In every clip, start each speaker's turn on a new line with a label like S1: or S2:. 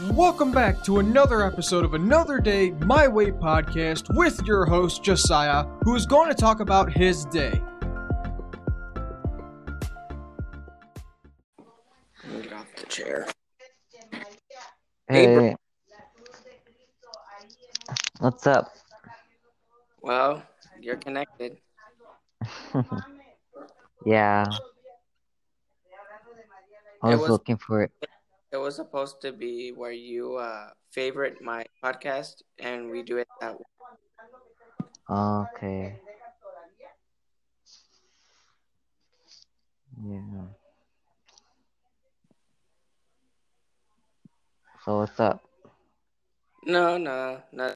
S1: Welcome back to another episode of Another Day My Way podcast with your host Josiah, who is going to talk about his day.
S2: Get off the chair.
S3: Hey,
S2: Hey,
S3: what's up?
S2: Well, you're connected.
S3: yeah, I was
S2: was
S3: looking for it.
S2: It was supposed to be where you uh favorite my podcast and we do it that way.
S3: Okay. Yeah. So what's up?
S2: No, no, no.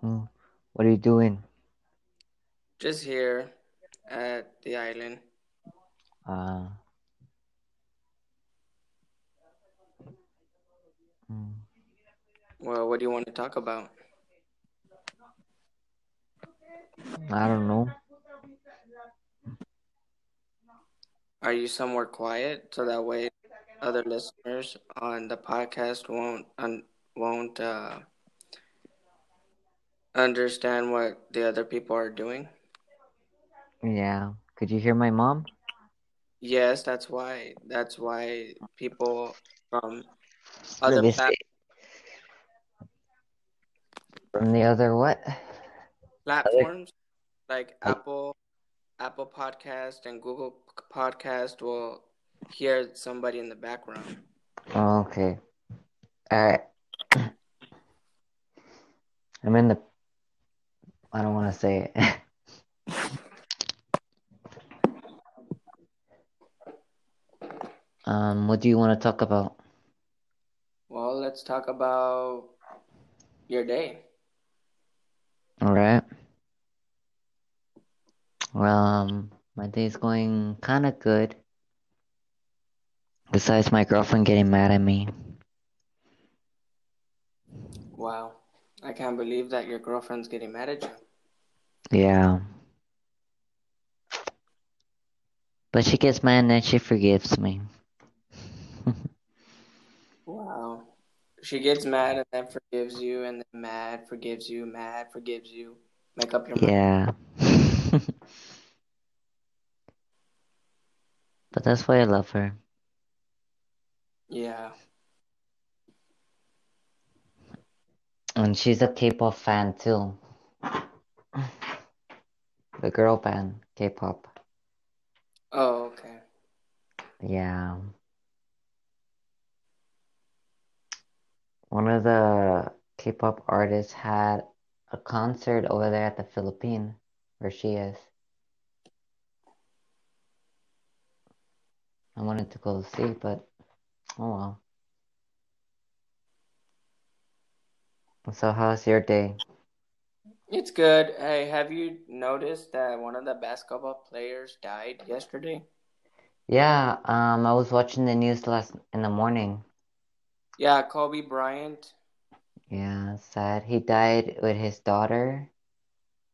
S3: Hmm, What are you doing?
S2: Just here at the island.
S3: Uh. Hmm,
S2: Well, what do you want to talk about?
S3: I don't know.
S2: Are you somewhere quiet so that way other listeners on the podcast won't un- won't uh understand what the other people are doing?
S3: Yeah. Could you hear my mom?
S2: Yes, that's why that's why people from other
S3: me
S2: pla-
S3: see. From the other what?
S2: platforms like
S3: I-
S2: Apple, Apple Podcast and Google Podcast will hear somebody in the background.
S3: Oh, okay. Alright. I'm in the. I don't want to say it. um, what do you want to talk about?
S2: Let's talk about your day.
S3: All right. Well, um, my day's going kind of good. Besides my girlfriend getting mad at me.
S2: Wow. I can't believe that your girlfriend's getting mad at you.
S3: Yeah. But she gets mad and then she forgives me.
S2: Wow. She gets mad and then forgives you and then mad, forgives you, mad, forgives you. Make up your mind.
S3: Yeah. But that's why I love her.
S2: Yeah.
S3: And she's a K-pop fan too. The girl band, K-pop.
S2: Oh, okay.
S3: Yeah. One of the K-pop artists had a concert over there at the Philippines, where she is. I wanted to go to see, but oh well. So how's your day?
S2: It's good. Hey, have you noticed that one of the basketball players died yesterday?
S3: Yeah, um, I was watching the news last in the morning.
S2: Yeah, Kobe Bryant.
S3: Yeah, sad. He died with his daughter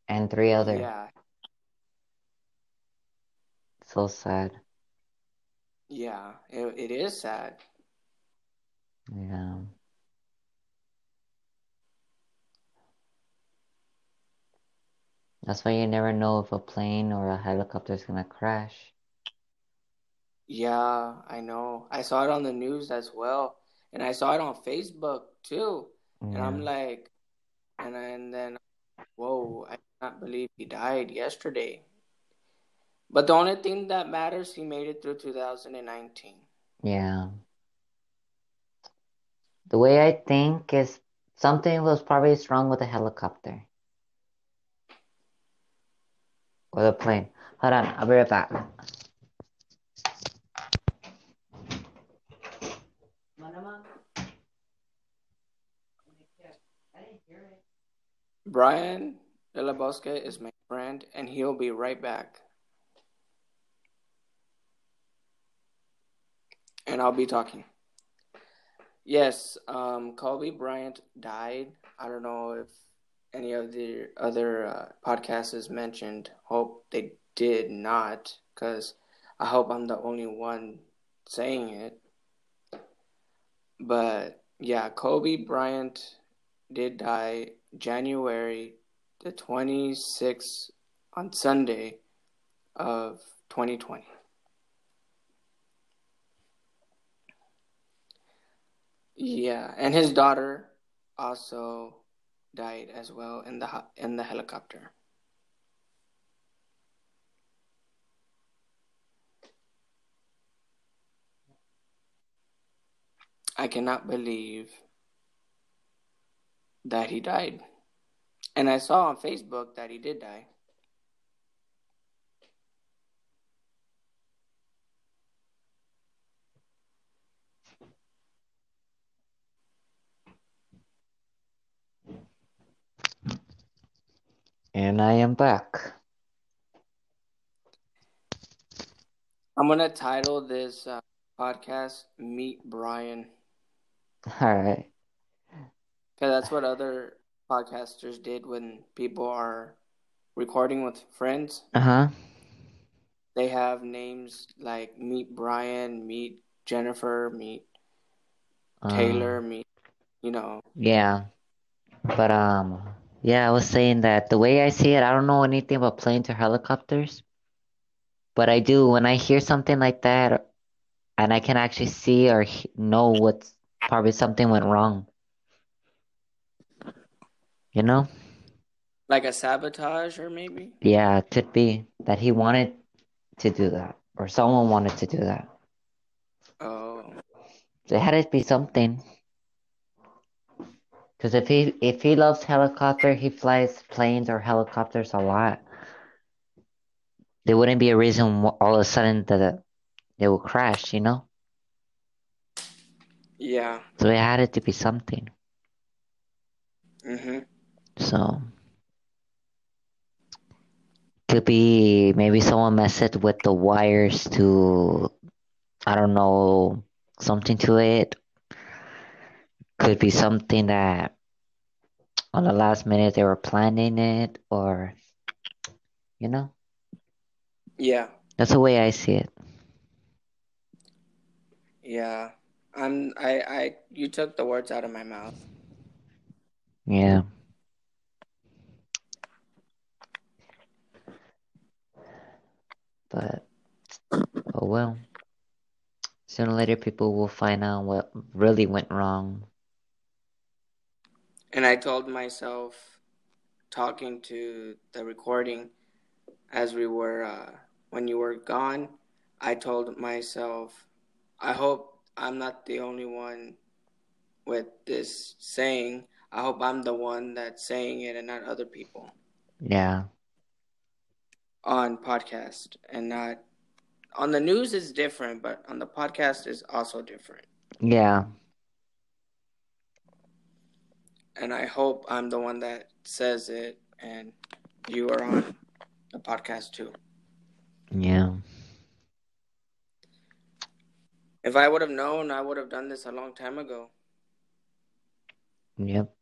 S3: and three other.
S2: Yeah,
S3: So sad.
S2: yeah. It, it is sad.
S3: Yeah. That's why you never know if a plane or a helicopter is gonna crash.
S2: Yeah, I know. I saw it on the news as well, and I saw it on Facebook too. And I'm like, and and then, whoa! I cannot believe he died yesterday. But the only thing that matters, he made it through 2019.
S3: Yeah. The way I think is something was probably wrong with the helicopter or the plane. Hold on, I'll be right back.
S2: Brian De La Bosque is my friend, and he'll be right back. And I'll be talking. Yes, um, Kobe Bryant died. I don't know if any of the other uh, podcasts is mentioned. Hope they did not, because I hope I'm the only one saying it. But yeah, Kobe Bryant did die January the 26th on Sunday of 2020. Yeah, and his daughter also died as well in the in the helicopter. I cannot believe that he died. And I saw on Facebook that he did die.
S3: And I am back.
S2: I'm going to title this uh, podcast Meet Brian.
S3: All right.
S2: Because that's what other podcasters did when people are recording with friends.
S3: Uh huh.
S2: They have names like Meet Brian, Meet Jennifer, Meet Taylor,
S3: Um,
S2: Meet, you know.
S3: yeah. But um, yeah, I was saying that the way I see it, I don't know anything about planes or helicopters, but I do when I hear something like that, and I can actually see or know what's probably something went wrong. You know?
S2: Like a sabotage, or maybe?
S3: Yeah, it could be that he wanted to do that, or someone wanted to do that.
S2: Oh,
S3: There had to be something. Because if he if he loves helicopter, he flies planes or helicopters a lot. There wouldn't be a reason all of a sudden that they will crash, you know?
S2: yeah.
S3: So it had to be something.
S2: Mm-hmm.
S3: So could be maybe someone messed with the wires to I don't know something to it. Could be something that on the last minute they were planning it or you know?
S2: Yeah.
S3: That's the way I see it.
S2: Yeah. I'm I I you took the words out of my mouth.
S3: Yeah. But oh well. Sooner or later people will find out what really went wrong.
S2: And I told myself talking to the recording as we were uh when you were gone, I told myself I hope I'm not the only one with this saying. I hope I'm the one that's saying it and not other people
S3: Yeah.
S2: On podcast and not on the news is different, but on the podcast is also different.
S3: Yeah.
S2: And I hope I'm the one that says it and you are on the podcast too.
S3: Yeah.
S2: If I would have known, I would have done this a long time ago.
S3: Yep.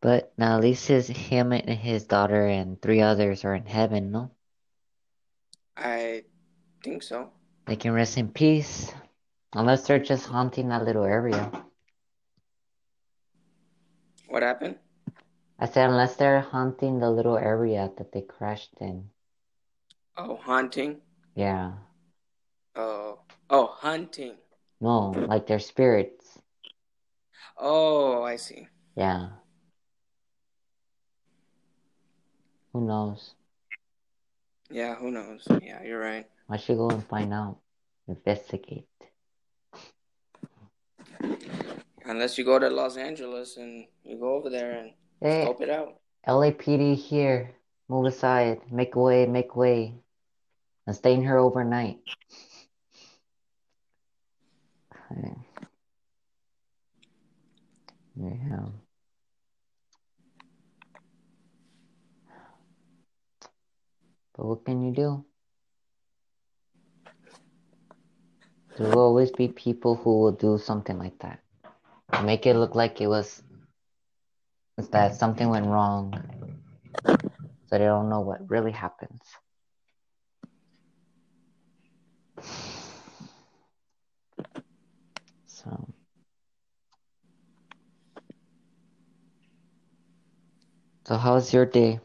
S3: But now at least his him and his daughter and three others are in heaven, no?
S2: I think so.
S3: They can rest in peace. Unless they're just haunting that little area.
S2: What happened?
S3: I said unless they're haunting the little area that they crashed in.
S2: Oh, haunting.
S3: Yeah.
S2: Oh, oh, hunting.
S3: No, like their spirits.
S2: Oh, I see.
S3: Yeah. Who knows?
S2: Yeah, who knows? Yeah, you're right.
S3: I should go and find out. Investigate.
S2: Unless you go to Los Angeles and you go over there and
S3: Hey,
S2: scope it out.
S3: LAPD here. Move aside. Make way, make way. I'm staying here overnight. Yeah. But what can you do? There will always be people who will do something like that. Make it look like it was that something went wrong. so they don't know what really happens. So So how's your day?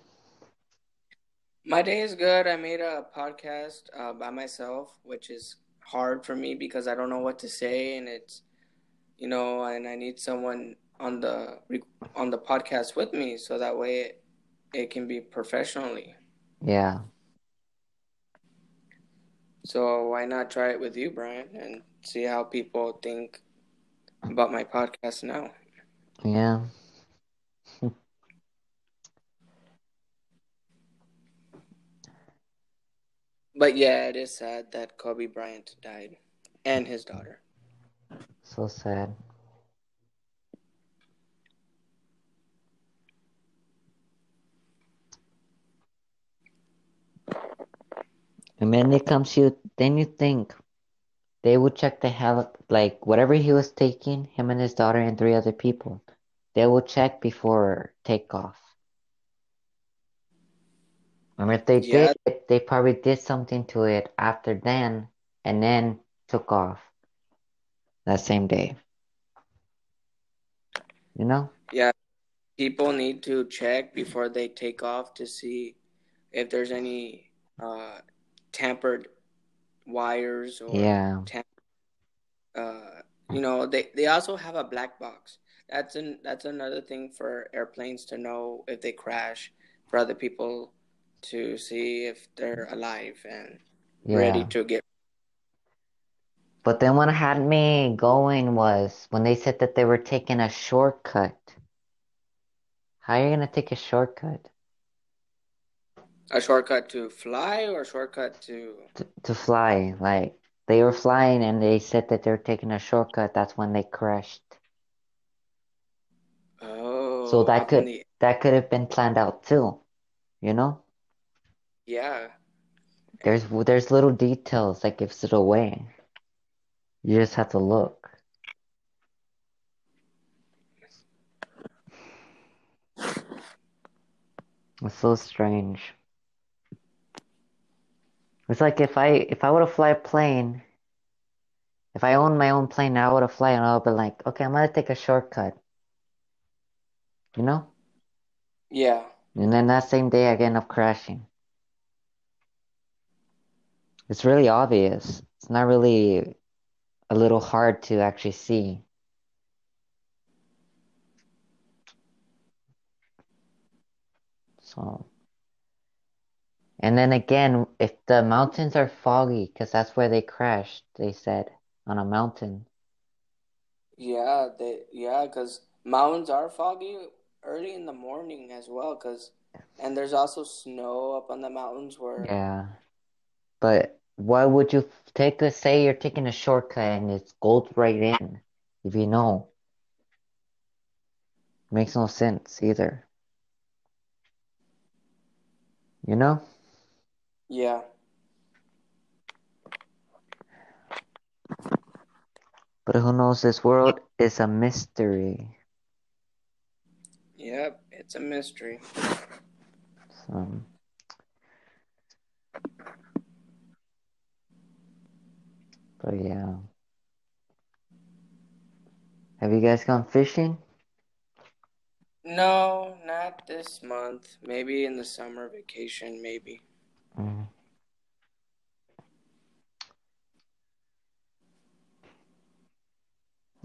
S2: My day is good. I made a podcast uh, by myself, which is hard for me because I don't know what to say, and it's you know, and I need someone on the on the podcast with me so that way it, it can be professionally.
S3: Yeah.
S2: So why not try it with you, Brian, and see how people think about my podcast now?
S3: Yeah.
S2: But yeah, it is sad that Kobe Bryant died and his daughter.
S3: So sad. And then it comes you, then you think they would check the hell, like whatever he was taking, him and his daughter and three other people, they will check before takeoff. And if they
S2: Yeah.
S3: did, they probably did something to it after then and then took off that same day. You know?
S2: Yeah, people need to check before they take off to see if there's any uh, tampered wires or
S3: Yeah.
S2: tam- uh, you know they they also have a black box. That's an that's another thing for airplanes to know if they crash for other people to see if they're alive and ready to get
S3: But then what had me going was when they said that they were taking a shortcut. How are you gonna take a shortcut?
S2: a shortcut to fly or a shortcut to
S3: To, to fly. Like they were flying and they said that they were taking a shortcut. That's when they crashed.
S2: oh
S3: So that could
S2: the
S3: that could have been planned out too. You know?
S2: Yeah
S3: There's there's little details that gives it away. You just have to look. It's so strange. It's like if I if I were to fly a plane, if I owned my own plane, I would have fly and I would be like, okay, I'm gonna take a shortcut. You know?
S2: yeah
S3: And then that same day I end up crashing. It's really obvious. It's not really a little hard to actually see. So, and then again, if the mountains are foggy, because that's where they crashed, they said, on a mountain.
S2: Yeah, they yeah, because mountains are foggy early in the morning as well. Cause and there's also snow up on the mountains where
S3: Yeah. But why would you take a, say you're taking a shortcut and it's gold right in, if you know? Makes no sense either. You know?
S2: yeah,
S3: But who knows? This world is a mystery.
S2: yep, it's a mystery.
S3: So, but yeah. Have you guys gone fishing?
S2: No, not this month. Maybe in the summer vacation. Maybe.
S3: Mm.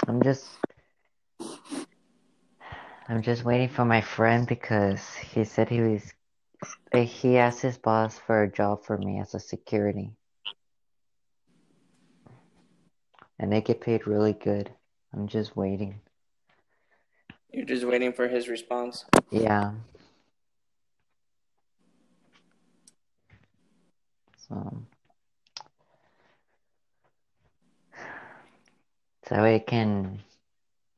S3: I'm just I'm just waiting for my friend because he said he was he asked his boss for a job for me as a security. And they get paid really good. I'm just waiting.
S2: You're just waiting for his response.
S3: Yeah. So so I can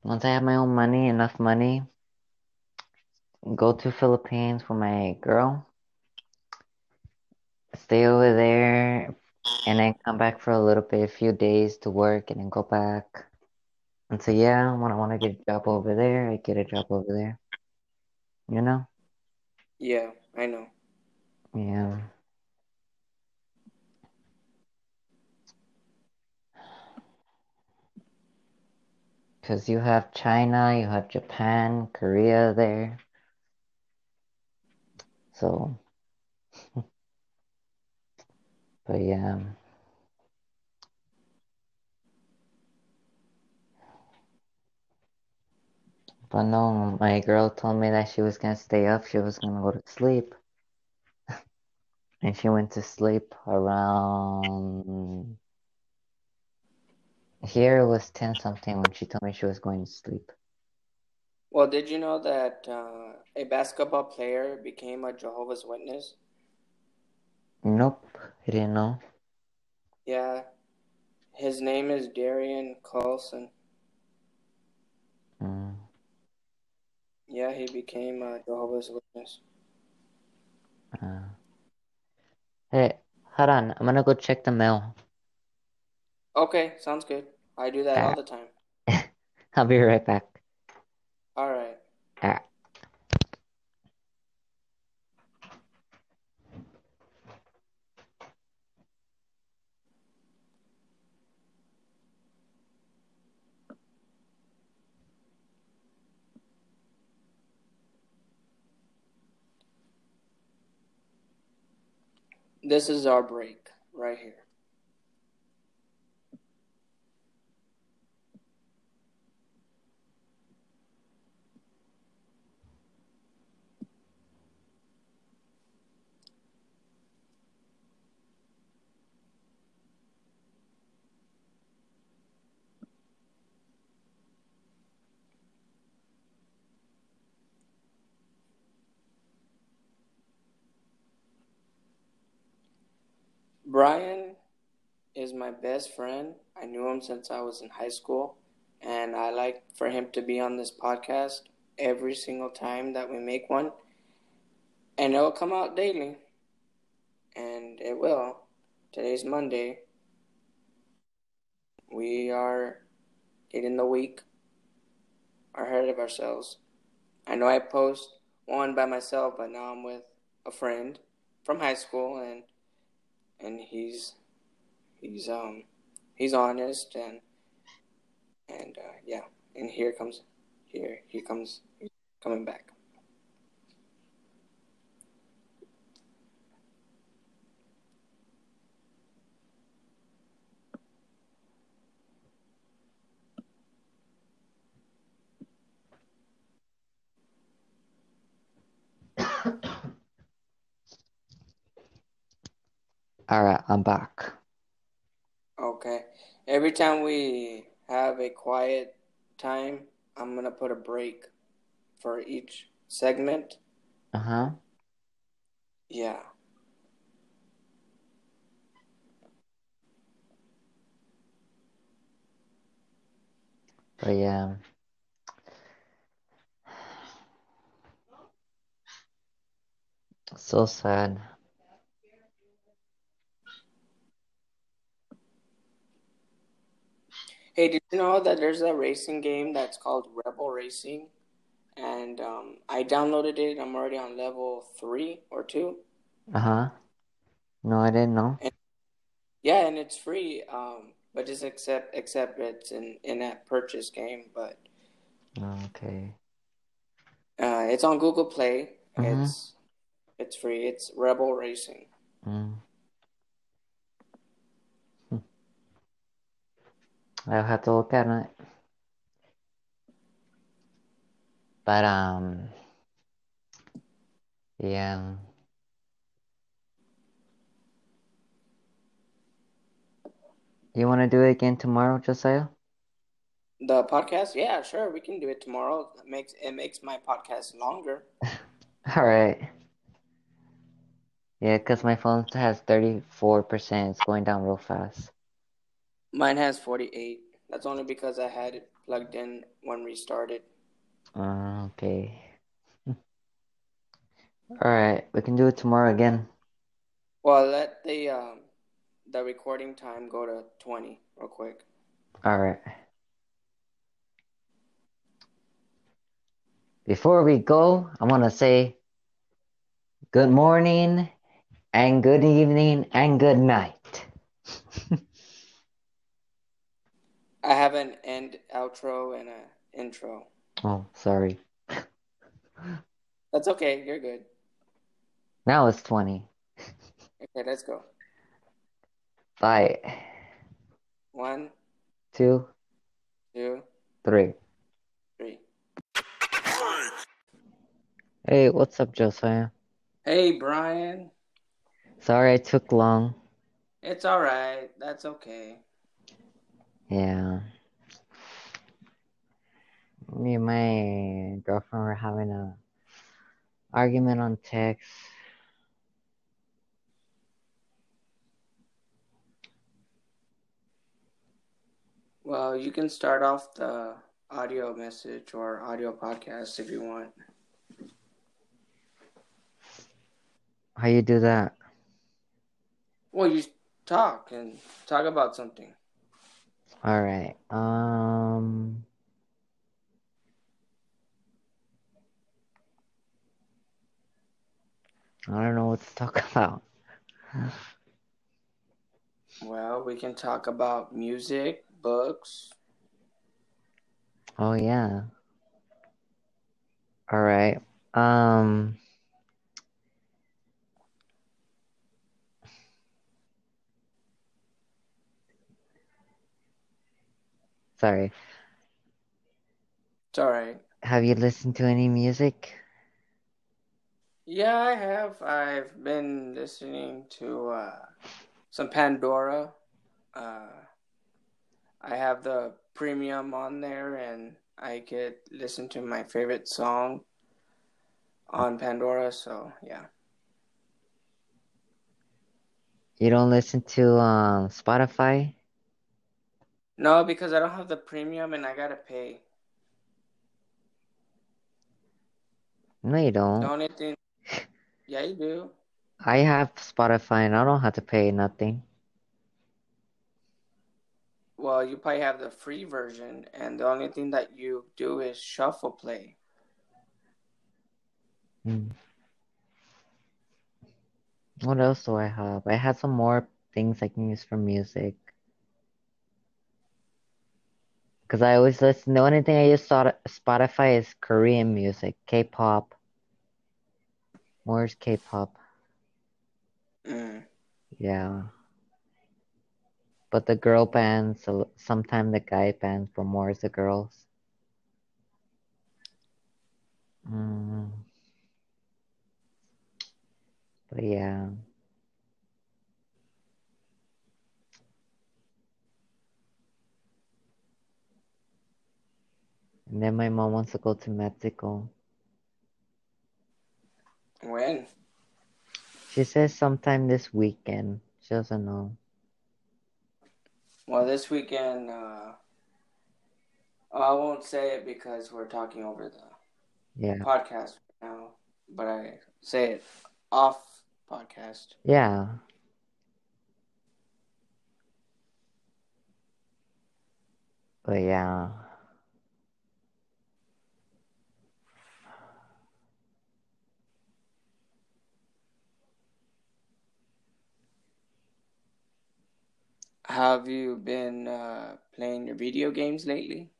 S3: once I have my own money, enough money, go to Philippines with my girl, stay over there, and then come back for a little bit, a few days to work, and then go back. And so yeah, when I want to get a job over there, I get a job over there. You know?
S2: Yeah, I know.
S3: Yeah. Because you have China, you have Japan, Korea there. So, but yeah. But no, my girl told me that she was gonna stay up, she was gonna go to sleep. And she went to sleep around here it was ten something when she told me she was going to sleep.
S2: Well, did you know that uh, a basketball player became a Jehovah's Witness?
S3: Nope, I didn't know.
S2: Yeah. His name is Darian Carlson.
S3: Mm.
S2: Yeah, he became a Jehovah's Witness.
S3: Uh. Hey, hold on. I'm gonna go check the mail.
S2: Okay, sounds good. I do that all the time.
S3: I'll be right back.
S2: All right.
S3: Ah.
S2: This is our break right here. Brian is my best friend. I knew him since I was in high school, and I like for him to be on this podcast every single time that we make one. And it'll come out daily. And it will. Today's Monday. We are getting the week ahead of ourselves. I know I post one by myself, but now I'm with a friend from high school and and he's he's um he's honest and and uh, yeah and here comes here he comes coming back
S3: Alright, I'm back.
S2: okay every time we have a quiet time i'm gonna put a break for each segment
S3: Uh huh.
S2: yeah
S3: But yeah. So sad.
S2: Hey did you know that there's a racing game that's called rebel racing and um, i downloaded it i'm already on level three or two
S3: Uh huh. No, I didn't know.
S2: Yeah, and it's free. Um, but just accept accept it's an in-app purchase game. But
S3: Okay.
S2: uh, it's on Google Play.
S3: Mhm.
S2: It's it's free. It's Rebel Racing.
S3: Mm. I'll have to look at it. But um yeah. You wanna do it again tomorrow, Josiah?
S2: The podcast, yeah, sure, we can do it tomorrow. It makes it makes my podcast longer.
S3: Alright. Yeah, because my phone has 34%. It's going down real fast.
S2: Mine has forty eight. That's only because I had it plugged in when we started.
S3: Uh, okay. Alright, we can do it tomorrow again.
S2: Well, let the um the recording time go to twenty real quick.
S3: Alright. Before we go, I want to say good morning and good evening and good night.
S2: I have an end outro and a intro.
S3: Oh, sorry.
S2: That's okay. You're good.
S3: Now it's 20.
S2: Okay, let's go.
S3: Bye.
S2: One,
S3: Two,
S2: two,
S3: three.
S2: three.
S3: Hey, what's up, Josiah?
S2: Hey, Brian.
S3: Sorry I took long.
S2: It's all right. That's okay.
S3: Yeah. Me and my girlfriend were having a argument on text.
S2: Well, you can start off the audio message or audio podcast if you want.
S3: How you do that?
S2: Well, you talk and talk about something.
S3: All right. Um. I don't know what to talk about.
S2: Well, we can talk about music, books.
S3: Oh yeah. All right. Um. Sorry.
S2: It's all right.
S3: Have you listened to any music?
S2: Yeah, I have. I've been listening to uh, some Pandora. Uh, I have the premium on there, and I could listen to my favorite song on Pandora. So yeah.
S3: You don't listen to um Spotify?
S2: No, because I don't have the premium, and I gotta pay.
S3: No, you don't.
S2: only thing, yeah, you do.
S3: I have Spotify and I don't have to pay nothing.
S2: Well, you probably have the free version, and the only thing that you do is shuffle play.
S3: Hmm. What else do I have? I have some more things I can use for music. Because I always listen, the only thing I use Spotify is Korean music, K-pop. More is K-pop.
S2: Mm.
S3: Yeah. But the girl bands, sometimes the guy bands, but more is the girls. Mm. But yeah. And then my mom wants to go to Mexico.
S2: When?
S3: She says sometime this weekend. She doesn't know.
S2: Well, this weekend, uh, I won't say it because we're talking over the
S3: Yeah.
S2: podcast right now, but I say it off podcast.
S3: Yeah. But yeah.
S2: Have you been uh, playing your video games lately?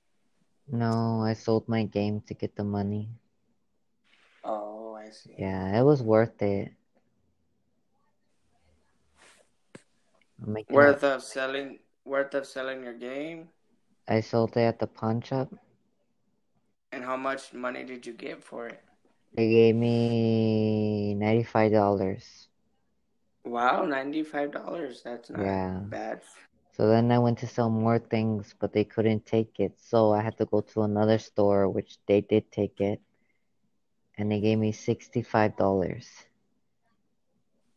S3: No, I sold my game to get the money.
S2: Oh, I see.
S3: Yeah, it was worth it.
S2: Worth of selling, worth of selling your game,
S3: I sold it at the pawn shop.
S2: and how much money did you get for it?
S3: They gave me $95.
S2: Wow, ninety-five dollars. That's not
S3: Yeah.
S2: bad.
S3: So then I went to sell more things, but they couldn't take it. So I had to go to another store, which they did take it. And they gave me $65.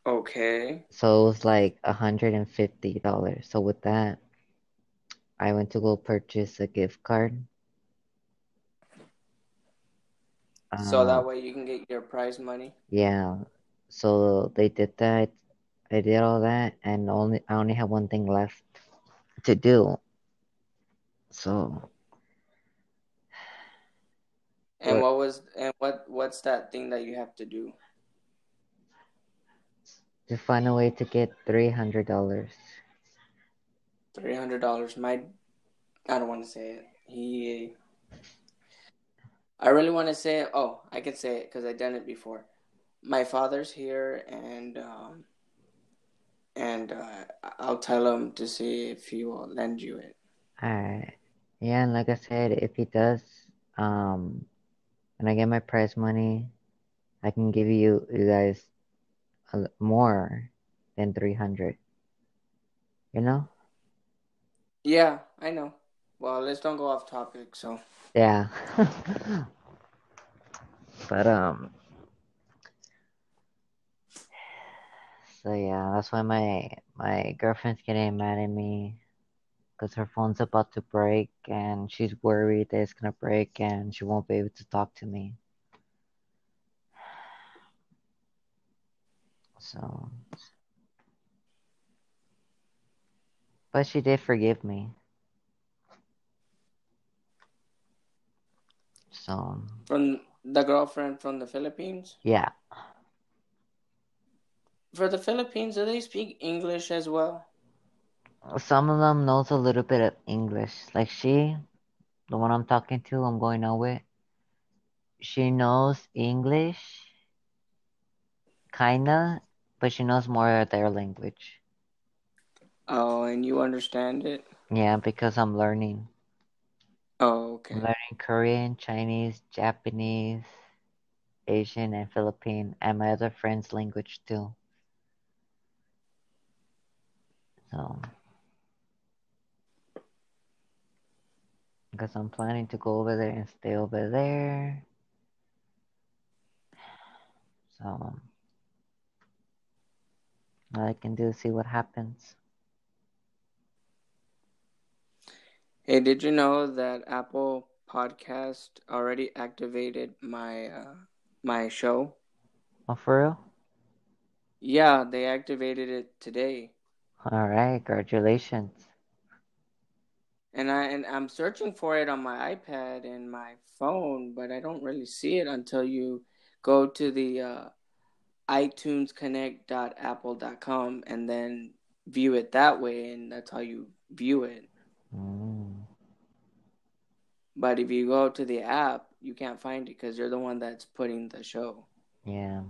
S2: Okay.
S3: So it was like $150. So with that, I went to go purchase a gift card.
S2: So
S3: Uh,
S2: that way you can get your prize money.
S3: yeah. So they did that. I did all that, and only I only have one thing left to do. So
S2: And
S3: What-
S2: what was and what what's that thing that you have to do?
S3: To find a way to get three hundred dollars.
S2: Three hundred dollars. My, I don't want to say it. He, I really want to say it. Oh, I can say it because I've done it before. My father's here, and um, and uh, I'll tell him to see if he will lend you it.
S3: Alright. Yeah, and like I said, if he does, um, when I get my prize money, I can give you you guys a, more than three hundred. You know?
S2: Yeah, I know. Well, let's don't go off topic. So
S3: Yeah. But um so yeah, that's why my my girlfriend's getting mad at me because her phone's about to break and she's worried that it's gonna break and she won't be able to talk to me. So but she did forgive me. So
S2: from the girlfriend from the Philippines.
S3: yeah.
S2: For the Philippines, do they speak English as well?
S3: Some of them knows a little bit of English. Like she, the one I'm talking to, I'm going out with. She knows English, kinda, but she knows more of their language.
S2: Oh, and you understand it?
S3: Yeah, because I'm learning.
S2: Oh, okay.
S3: I'm learning Korean, Chinese, Japanese, Asian, and Philippine, and my other friend's language too. So, because I'm planning to go over there and stay over there. So, all I can do is see what happens.
S2: Hey, did you know that Apple Podcast already activated my uh, my show?
S3: Oh, for real?
S2: Yeah, they activated it today.
S3: All right, congratulations.
S2: And I and I'm searching for it on my iPad and my phone, but I don't really see it until you go to the uh, iTunesConnect.apple.com and then view it that way, and that's how you view it.
S3: Mm.
S2: But if you go to the app, you can't find it because you're the one that's putting the show.
S3: Yeah.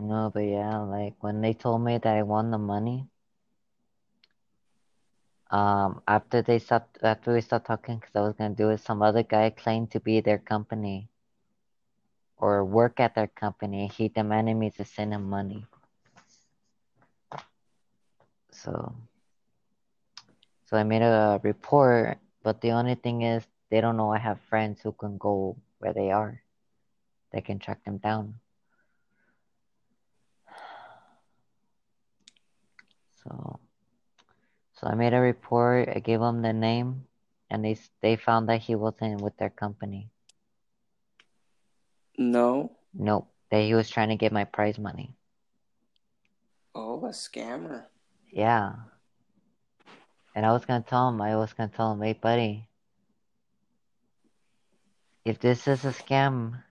S3: No, but yeah, like when they told me that I won the money, um, after they stopped, after we stopped talking, because I was gonna do it, some other guy claimed to be their company or work at their company. He demanded me to send him money. So, so I made a report, but the only thing is they don't know I have friends who can go where they are. They can track them down. So, so I made a report. I gave them the name, and they they found that he wasn't with their company.
S2: No.
S3: Nope, that he was trying to get my prize money.
S2: Oh, a scammer.
S3: Yeah. And I was gonna tell him, I was gonna tell him, hey buddy, if this is a scam,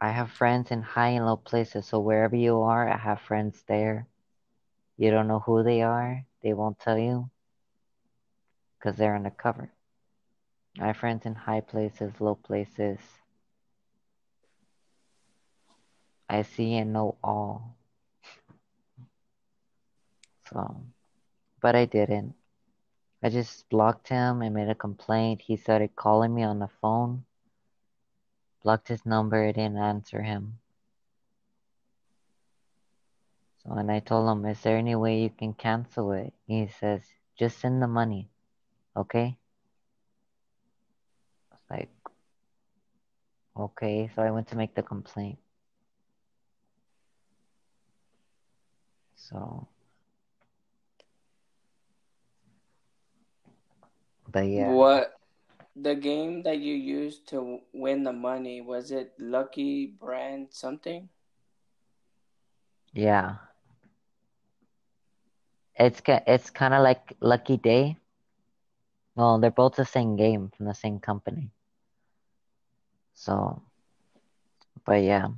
S3: I have friends in high and low places, so wherever you are, I have friends there. You don't know who they are, they won't tell you, because they're undercover. I have friends in high places, low places. I see and know all. So, but I didn't. I just blocked him and made a complaint. He started calling me on the phone. Blocked his number, I didn't answer him. So when I told him, is there any way you can cancel it? He says, just send the money, okay? I was like, okay. So I went to make the complaint. So, but yeah.
S2: What the game that you used to win the money was it Lucky Brand something?
S3: Yeah it's it's kind of like Lucky Day. Well, they're both the same game from the same company. So, but yeah.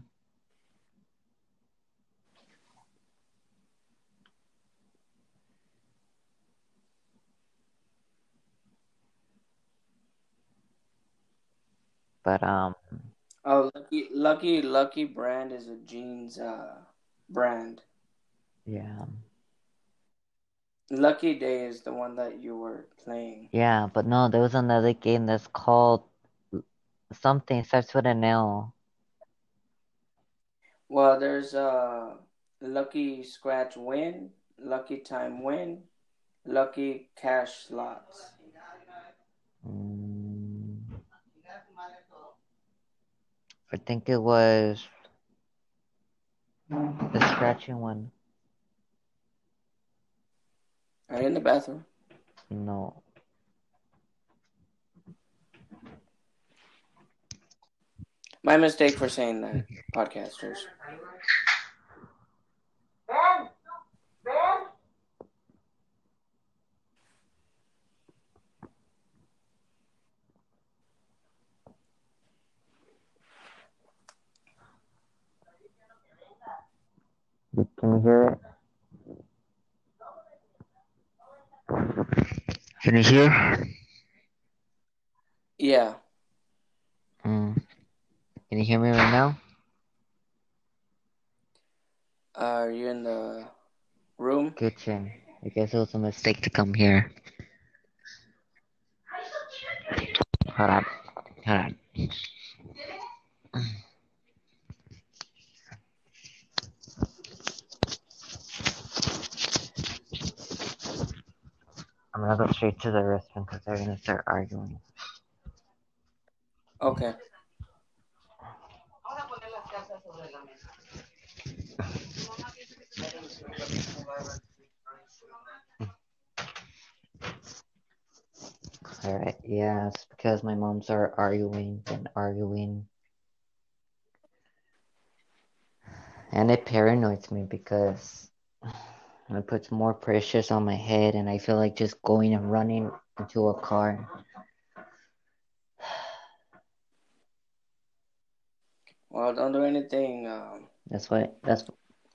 S3: But um.
S2: Oh, lucky, lucky, lucky brand is a jeans uh brand.
S3: Yeah.
S2: Lucky Day is the one that you were playing.
S3: yeah. But no, there was another game that's called something starts with an L.
S2: Well, there's uh Lucky Scratch Win, Lucky Time Win, Lucky Cash Slots.
S3: Mm, I think it was the scratching one.
S2: Are you in the bathroom?
S3: No.
S2: My mistake for saying that, podcasters.
S3: Can you hear it? Can you hear?
S2: Yeah.
S3: Mm. Can you hear me right now?
S2: Uh, are you in the room?
S3: Kitchen. I guess it was a mistake to come here. Hold on. Hold on. I'm gonna go straight to the restroom because they're gonna start arguing.
S2: Okay.
S3: Alright, yeah, it's because my moms are arguing and arguing. And it paranoids me because it puts more pressures on my head and I feel like just going and running into a car.
S2: Well, don't do anything um,
S3: That's why that's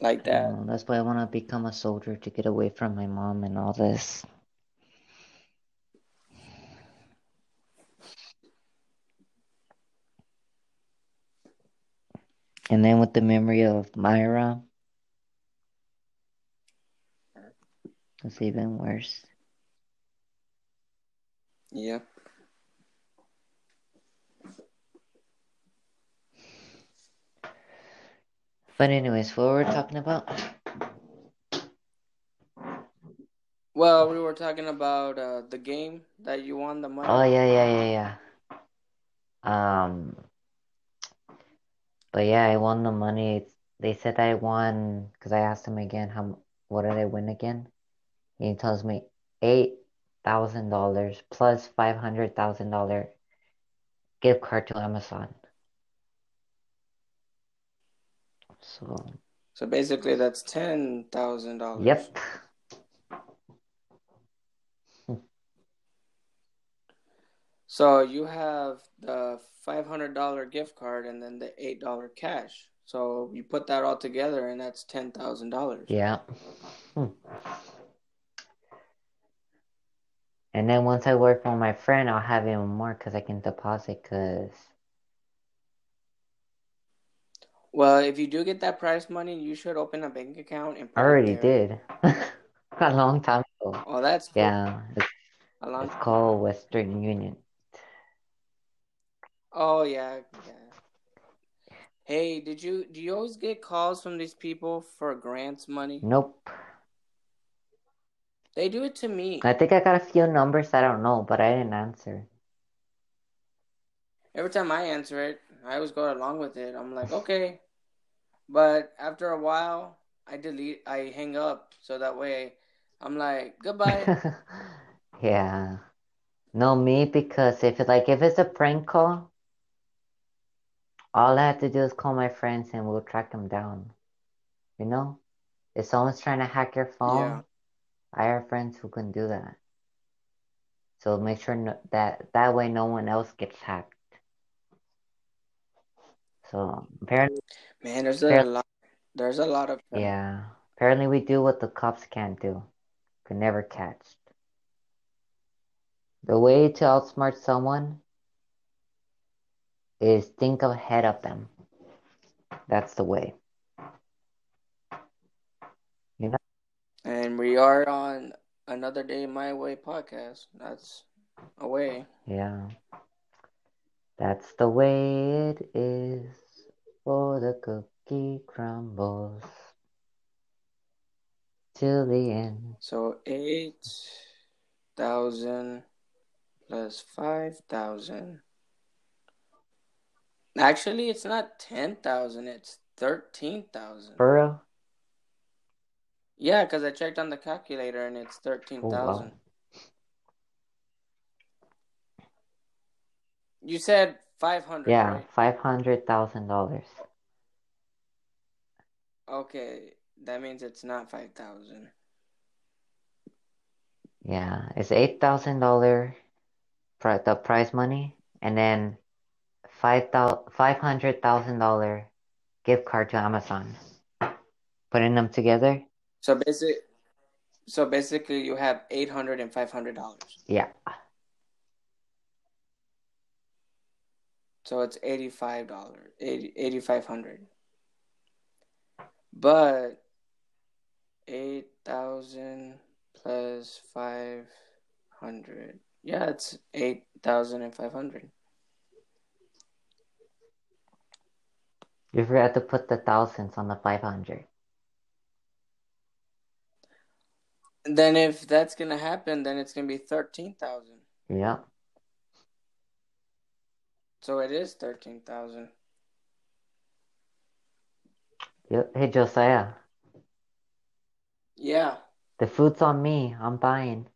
S2: like that.
S3: uh, that's why I want to become a soldier to get away from my mom and all this. And then with the memory of Myra, it's even worse.
S2: Yep.
S3: But anyways, what were we talking about?
S2: Well, we were talking about uh, the game that you won the money.
S3: Oh yeah, yeah, yeah, yeah. Um, but yeah, I won the money. They said I won because I asked him again how what did I win again? He tells me eight thousand dollars plus five hundred thousand dollar gift card to Amazon. So
S2: So basically, that's ten thousand dollars.
S3: yep.
S2: So you have the five hundred dollar gift card and then the eight dollar cash. So you put that all together, and that's ten thousand dollars.
S3: Yeah. Hmm. And then once I work for my friend, I'll have even more because I can deposit. Because
S2: Well, if you do get that prize money, you should open a bank account and.
S3: I already did a long time ago.
S2: Oh, that's cool.
S3: Yeah, it's,
S2: A long.
S3: it's called Western Union.
S2: Oh yeah, yeah. Hey, did you do you always get calls from these people for grants money?
S3: Nope.
S2: They do it to me.
S3: I think I got a few numbers I don't know, but I didn't answer.
S2: Every time I answer it, I always go along with it. I'm like, okay. But after a while, I delete, I hang up. So that way, I'm like, goodbye.
S3: Yeah. No, me because if like if it's a prank call, all I have to do is call my friends and we'll track them down. You know? If someone's trying to hack your phone,
S2: Yeah.
S3: I have friends who can do that. So make sure no, that that way no one else gets hacked. So apparently,
S2: Man, there's a lot. There's a lot of.
S3: yeah, apparently we do what the cops can't do. Could never catch. The way to outsmart someone is think ahead of them. That's the way. You know?
S2: And we are on another day my way podcast. That's a way.
S3: Yeah. That's the way it is. for the cookie crumbles till the end.
S2: So eight thousand plus five thousand. Actually, it's not ten thousand. It's thirteen thousand.
S3: Real?
S2: Yeah, because I checked on the calculator and it's thirteen
S3: Oh,
S2: thousand.
S3: wow.
S2: You said five hundred.
S3: Yeah,
S2: Right?
S3: five hundred thousand dollars.
S2: Okay, that means it's not five thousand.
S3: Yeah, it's eight thousand dollar the prize money, and then five thou five hundred thousand dollar gift card to Amazon. Putting them together,
S2: So basic. So basically, you have eight hundred and five hundred dollars.
S3: yeah,
S2: So it's eighty-five dollars, eighty eighty-five hundred. But eight thousand plus five hundred, yeah, it's eight thousand and five hundred.
S3: you forgot to put the thousands on the five hundred.
S2: Then if that's gonna happen, then it's gonna be thirteen thousand.
S3: Yeah,
S2: So it is thirteen thousand.
S3: Hey Josiah,
S2: Yeah.
S3: the food's on me. I'm buying.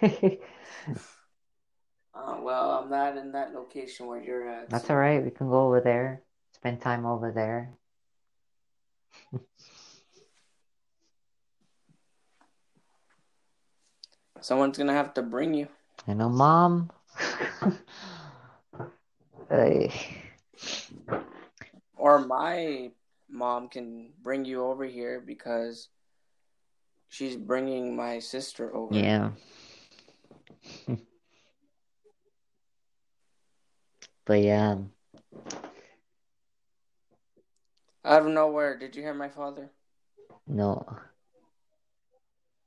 S2: Uh, well, I'm not in that location where you're at.
S3: That's
S2: so-
S3: all right. We can go over there, spend time over there.
S2: Someone's gonna have to bring you.
S3: You know, mom. Hey.
S2: Or my mom can bring you over here because she's bringing my sister over.
S3: Yeah. But yeah,
S2: Out of nowhere, did you hear my father?
S3: no.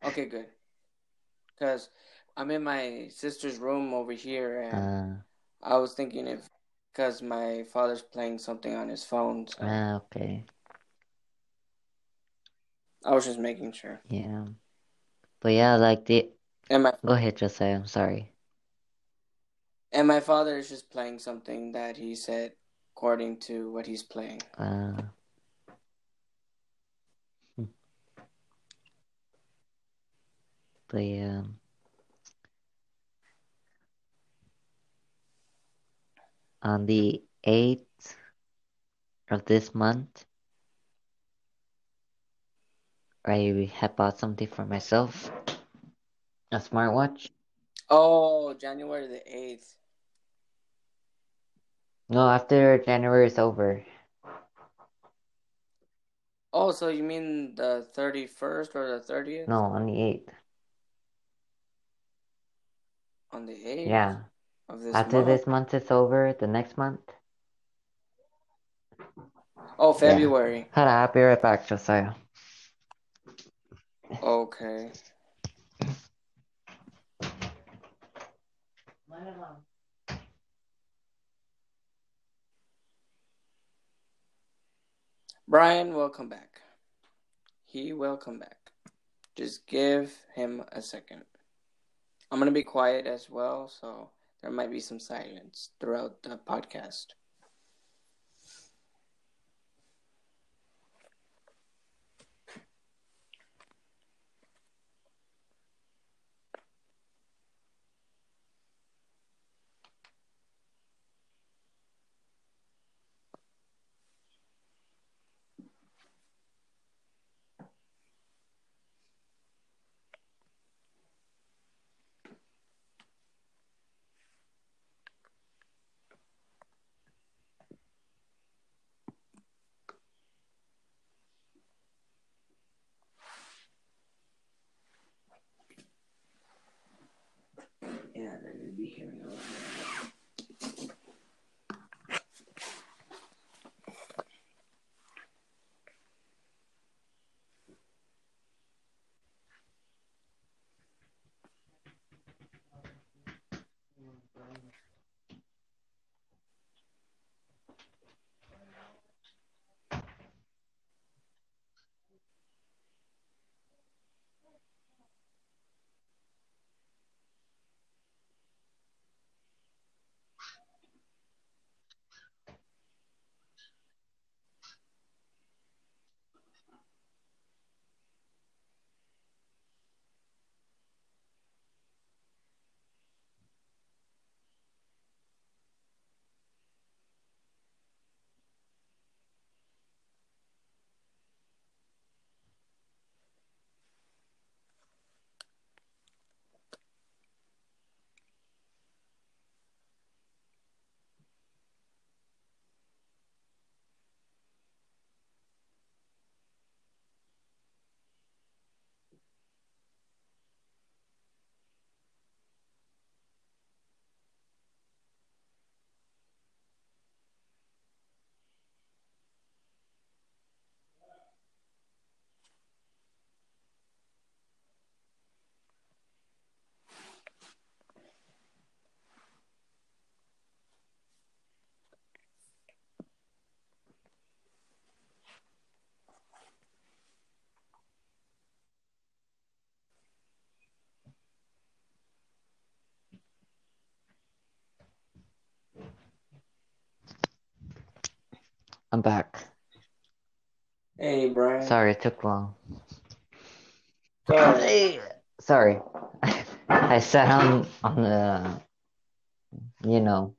S2: Okay, good. Because I'm in my sister's room over here, and
S3: Uh,
S2: I was thinking if, because my father's playing something on his phone, so
S3: ah, okay.
S2: I was just making sure.
S3: Yeah. But yeah, like the
S2: And my
S3: go ahead, Josiah. I'm sorry.
S2: and my father is just playing something that he said according to what he's playing.
S3: Uh, yeah. On the 8th of this month, I had bought something for myself. A smartwatch.
S2: Oh, January the eighth.
S3: No, after January is over.
S2: Oh, so you mean the thirty first or the thirtieth?
S3: No, on the 8th.
S2: On the eighth.
S3: Yeah.
S2: Of this
S3: After
S2: month.
S3: this month is over, the next month.
S2: Oh, February.
S3: Hold on, I'll be right back, Josiah.
S2: Okay. Brian welcome back. He will come back. Just give him a second. I'm going to be quiet as well, so there might be some silence throughout the podcast.
S3: I'm back.
S2: Hey, Brian.
S3: Sorry, it took long.
S2: Sorry.
S3: Sorry. I sat on on the you know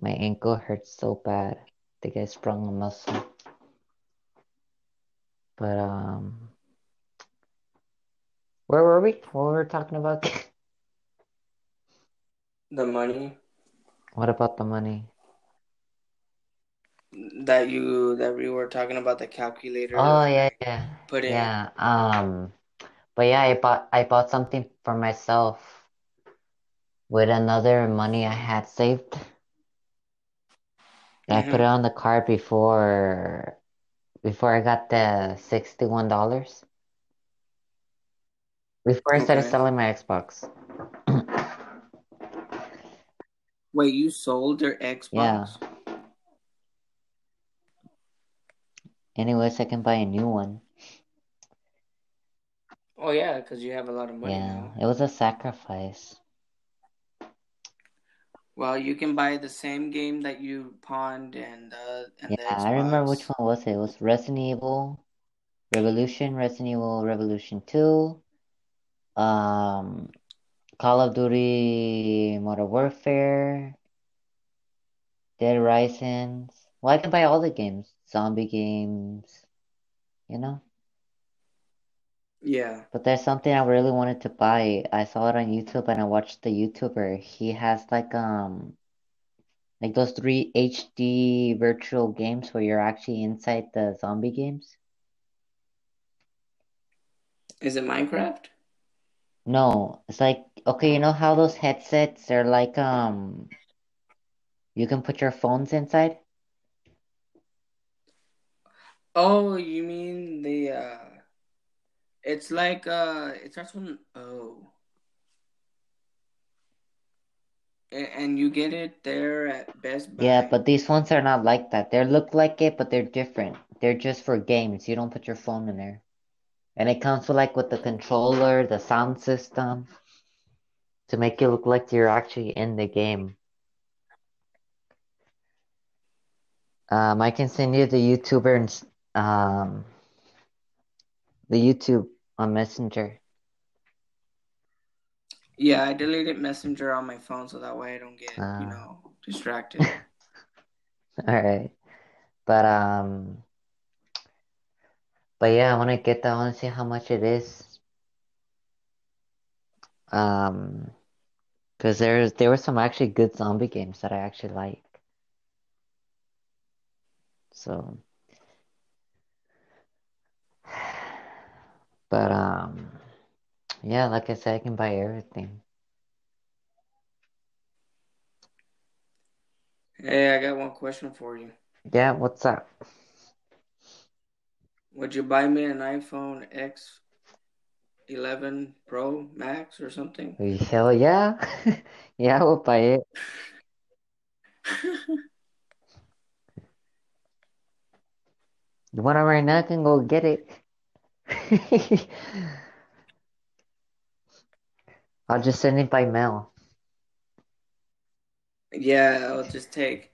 S3: my ankle hurts so bad. I think I sprung a muscle. But um where were we? What were we talking about?
S2: The money
S3: What about the money?
S2: That you that we were talking about the calculator.
S3: Oh yeah, yeah.
S2: Put in.
S3: Yeah. Um but yeah, I bought I bought something for myself with another money I had saved. I put it
S2: Mhm.
S3: on the card before before I got the sixty-one dollars. Before I started
S2: Okay.
S3: selling my Xbox.
S2: Wait, you sold your Xbox?
S3: Anyways, I can buy a new one.
S2: Oh yeah, because you have a lot of money
S3: Yeah,
S2: now.
S3: it was a sacrifice.
S2: Well, you can buy the same game that you pawned and uh and the
S3: Yeah, I remember which one was it. It was Resident Evil Revolution, Resident Evil Revolution 2, um, Call of Duty Modern Warfare, Dead Rising. Well, I can buy all the games, zombie games, you know?
S2: Yeah.
S3: But there's something I really wanted to buy. I saw it on YouTube and I watched the YouTuber. He has like um like those three HD virtual games where you're actually inside the zombie games.
S2: Is it Minecraft?
S3: No, it's like okay, you know how those headsets are like um you can put your phones inside?
S2: Oh, you mean the uh it's like uh it starts with an O. And you get it there at Best Buy.
S3: Yeah, but these ones are not like that. They look like it, but they're different. They're just for games. You don't put your phone in there. And it comes with like with the controller, the sound system to make it look like you're actually in the game. Um, I can send you the YouTuber and s- um the YouTube on Messenger.
S2: Yeah, I deleted Messenger on my phone so that way I don't get, you
S3: Ah.
S2: know, distracted.
S3: All right. But um but yeah, I want to get that. I want to see how much it is. Um because there's there were some actually good zombie games that I actually like. So but um yeah, like I said, I can buy everything.
S2: Hey, I got one question for you.
S3: Yeah, what's up?
S2: Would you buy me an iPhone X 11 Pro Max or something?
S3: Hell yeah. Yeah, I will buy it. You want it right now? I can go get it. I'll just send it by mail.
S2: Yeah, it'll just take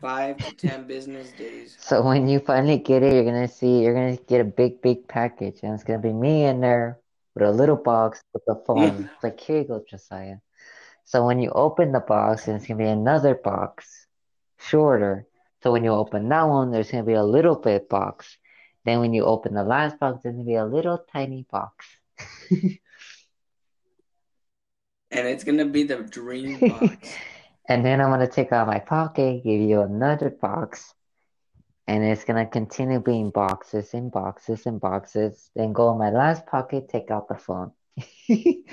S2: five to ten business days.
S3: So when you finally get it, you're gonna see, you're gonna get a big, big package, and it's gonna be me in there with a little box with the phone. It's like, here you go, Josiah. So when you open the box, and it's gonna be another box, shorter. So when you open that one, there's gonna be a little bit box. Then when you open the last box, there's gonna be a little tiny box.
S2: And it's gonna be the dream box.
S3: And then I'm gonna take out my pocket, give you another box, and it's gonna continue being boxes and boxes and boxes. Then go in my last pocket, take out the phone.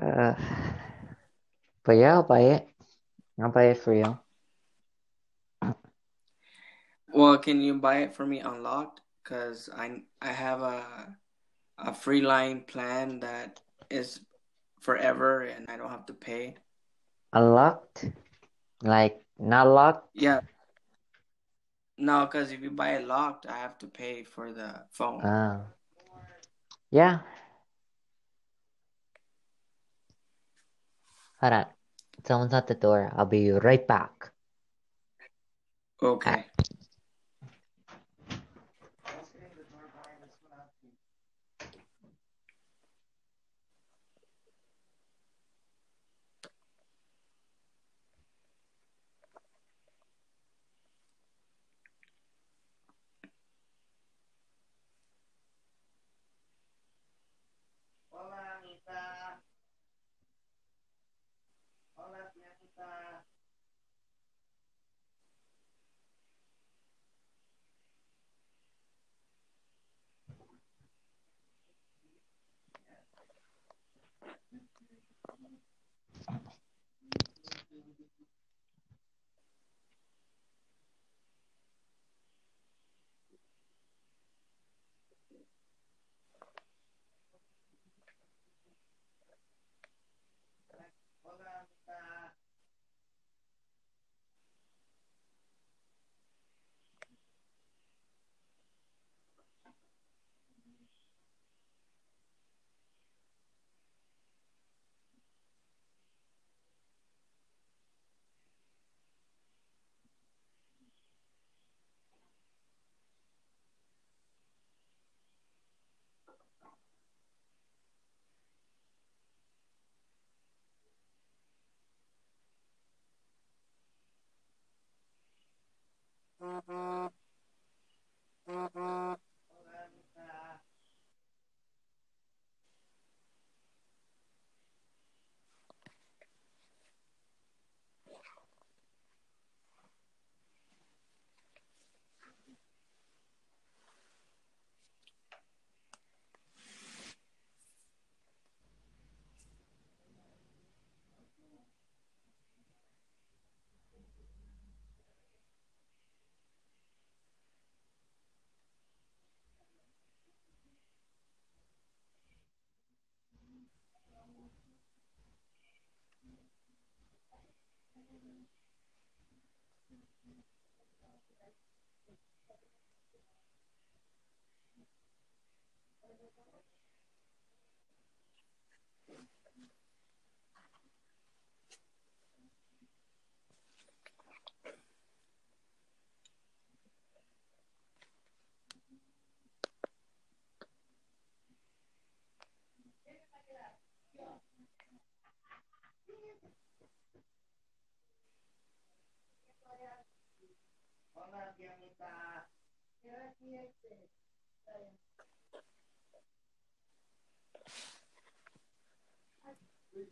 S3: Uh, but yeah, I'll buy it. I'll buy it for you.
S2: Well, can you buy it for me unlocked? Cause I I have a a free line plan that is forever and I don't have to pay.
S3: Unlocked? Like not locked?
S2: Yeah. No, cause if you buy it locked, I have to pay for the phone.
S3: Uh, yeah. Hold on. Someone's at the door. I'll be right back.
S2: Okay.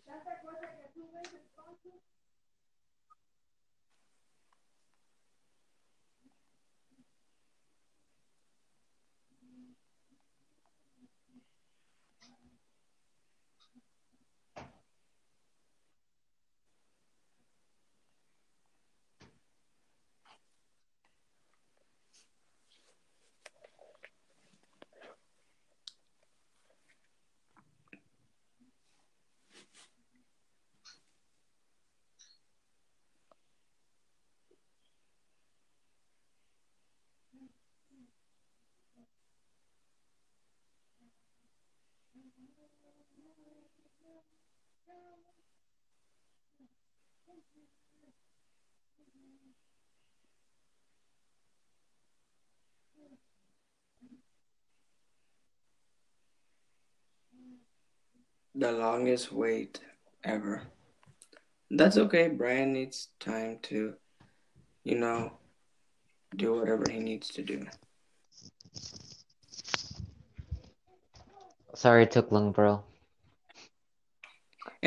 S2: ¿Tanta cosa que tú ves entonces? The longest wait ever. That's okay. Brian needs time to, you know, do whatever he needs to do.
S3: Sorry it took long, bro.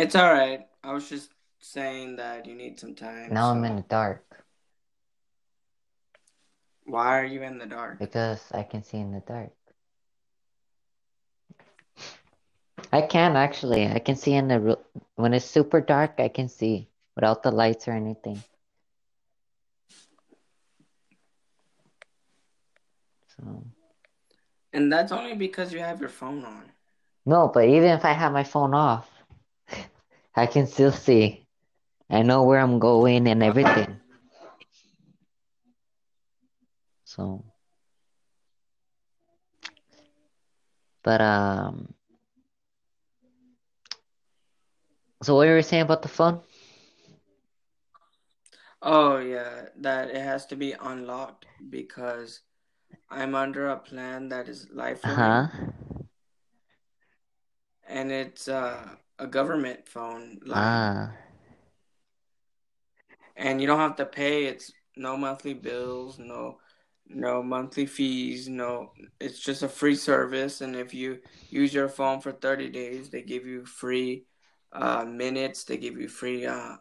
S2: It's all right. I was just saying that you need some time.
S3: Now I'm in the dark
S2: Why are you in the dark?
S3: because I can see in the dark. I can actually. I can see in the when it's super dark. I can see without the lights or anything. So
S2: And that's only because you have your phone on.
S3: no, but even if I have my phone off, I can still see. I know where I'm going and everything. So, but um, so what were you saying about the phone?
S2: Oh yeah, that it has to be unlocked because I'm under a plan that is lifeline,
S3: Huh?
S2: and it's uh, a government phone line,
S3: Ah.
S2: and you don't have to pay. It's no monthly bills, no no monthly fees, no. It's just a free service, and if you use your phone for 30 days, they give you free uh, minutes. They give you free uh,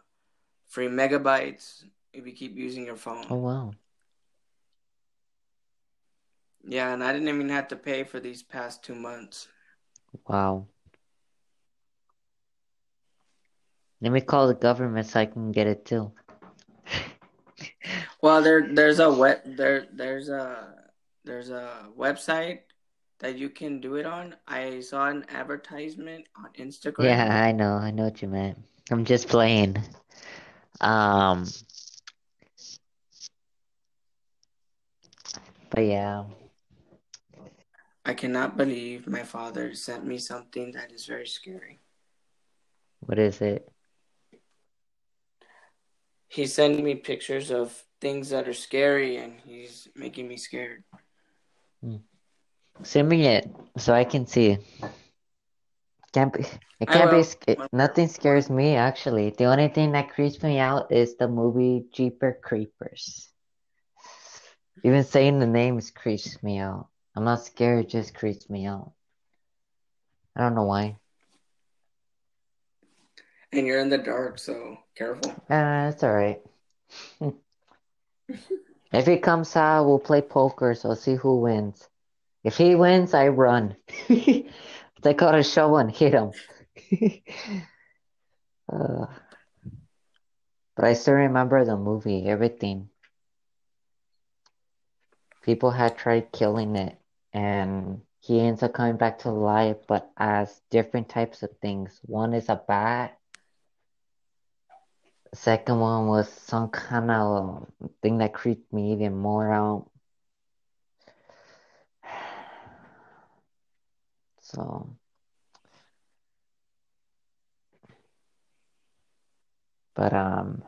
S2: free megabytes if you keep using your phone.
S3: Oh wow.
S2: Yeah, and I didn't even have to pay for these past two months.
S3: Wow. Let me call the government so I can get it too.
S2: Well, there there's a web there there's a there's a website that you can do it on. I saw an advertisement on Instagram.
S3: Yeah, I know. I know what you meant. I'm just playing. Um, but yeah.
S2: I cannot believe my father sent me something that is very scary.
S3: What is it?
S2: He's sending me pictures of things that are scary and he's making me scared.
S3: Send me it so I can see. Can't be. It can't be. sca- Nothing scares me actually. The only thing that creeps me out is the movie Jeeper Creepers. Even saying the names creeps me out. I'm not scared, it just creeps me out. I don't know why.
S2: And you're in the dark, so careful.
S3: Uh, it's alright. If he comes out, we'll play poker, so see who wins. If he wins, I run. they got a shovel and hit him. Uh, but I still remember the movie, everything. People had tried killing it, and he ends up coming back to life, but as different types of things. One is a bat. Second one was some kind of thing that creeped me even more out. So, but um,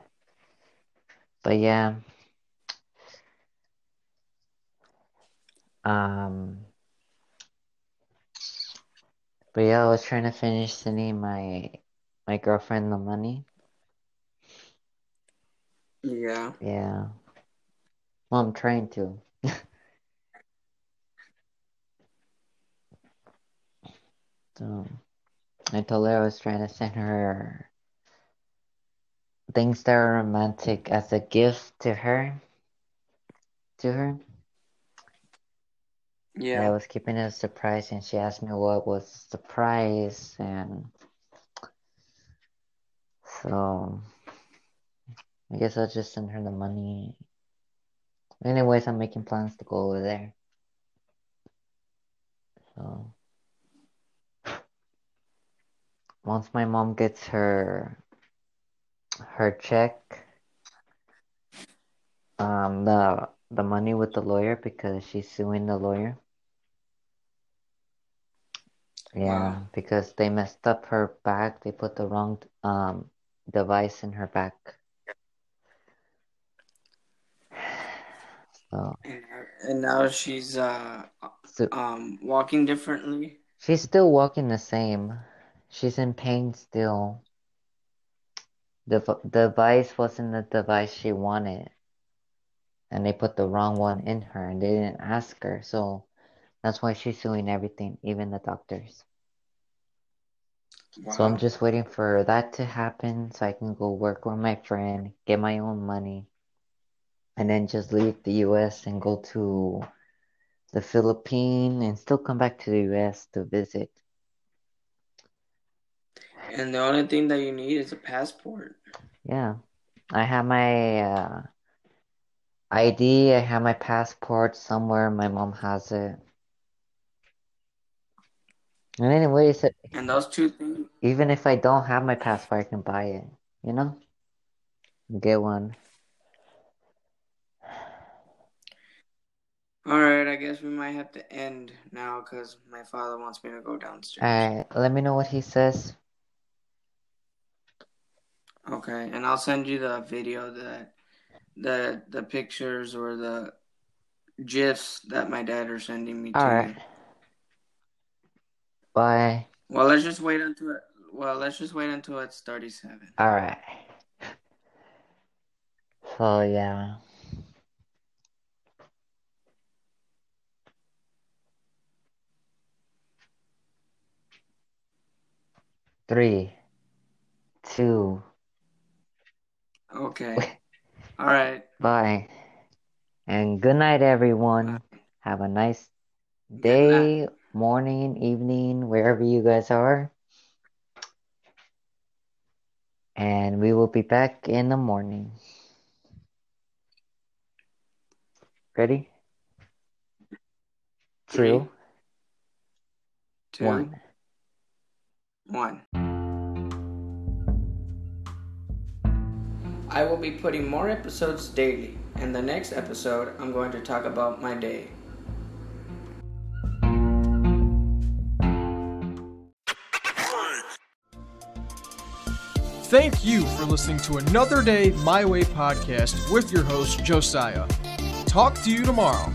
S3: but yeah. Um, but yeah, I was trying to finish sending my my girlfriend the money.
S2: Yeah.
S3: Yeah. Well, I'm trying to. So I told her I was trying to send her things that are romantic as a gift to her. To her.
S2: Yeah.
S3: I was keeping it a surprise, and she asked me what was the surprise, and so I guess I'll just send her the money. Anyways, I'm making plans to go over there. So once my mom gets her her check, um, the the money with the lawyer because she's suing the lawyer. Yeah,
S2: Wow.
S3: because they messed up her back. They put the wrong um device in her back.
S2: And, and now she's uh
S3: so
S2: um walking differently.
S3: she's still walking the same. She's in pain still. The v- device wasn't the device she wanted, and they put the wrong one in her, and they didn't ask her. So that's why she's suing everything, even the doctors. So I'm just waiting for that to happen so I can go work with my friend, get my own money, and then just leave the US and go to the Philippines and still come back to the US to visit.
S2: And the only thing that you need is a passport.
S3: Yeah. I have my uh, ID, I have my passport somewhere. My mom has it. And anyways,
S2: And those two things
S3: even if I don't have my passport, I can buy it, you know? Get one.
S2: All right, I guess we might have to end now because my father wants me to go downstairs.
S3: Alright, let me know what he says.
S2: Okay, and I'll send you the video that the the pictures or the gifs that my dad are sending me.
S3: All
S2: to
S3: right. Bye.
S2: Well, let's just wait until it. Well, let's just wait until it's thirty-seven.
S3: All right. So oh, yeah. Three, two,
S2: Okay. All right.
S3: bye. And good night, everyone. Have a nice day, morning, evening, wherever you guys are. And we will be back in the morning. Ready?
S2: Three,
S3: Two,
S2: Two,
S3: one.
S2: One. I will be putting more episodes daily. In the next episode, I'm going to talk about my day.
S1: Thank you for listening to another day My Way podcast with your host Josiah. Talk to you tomorrow.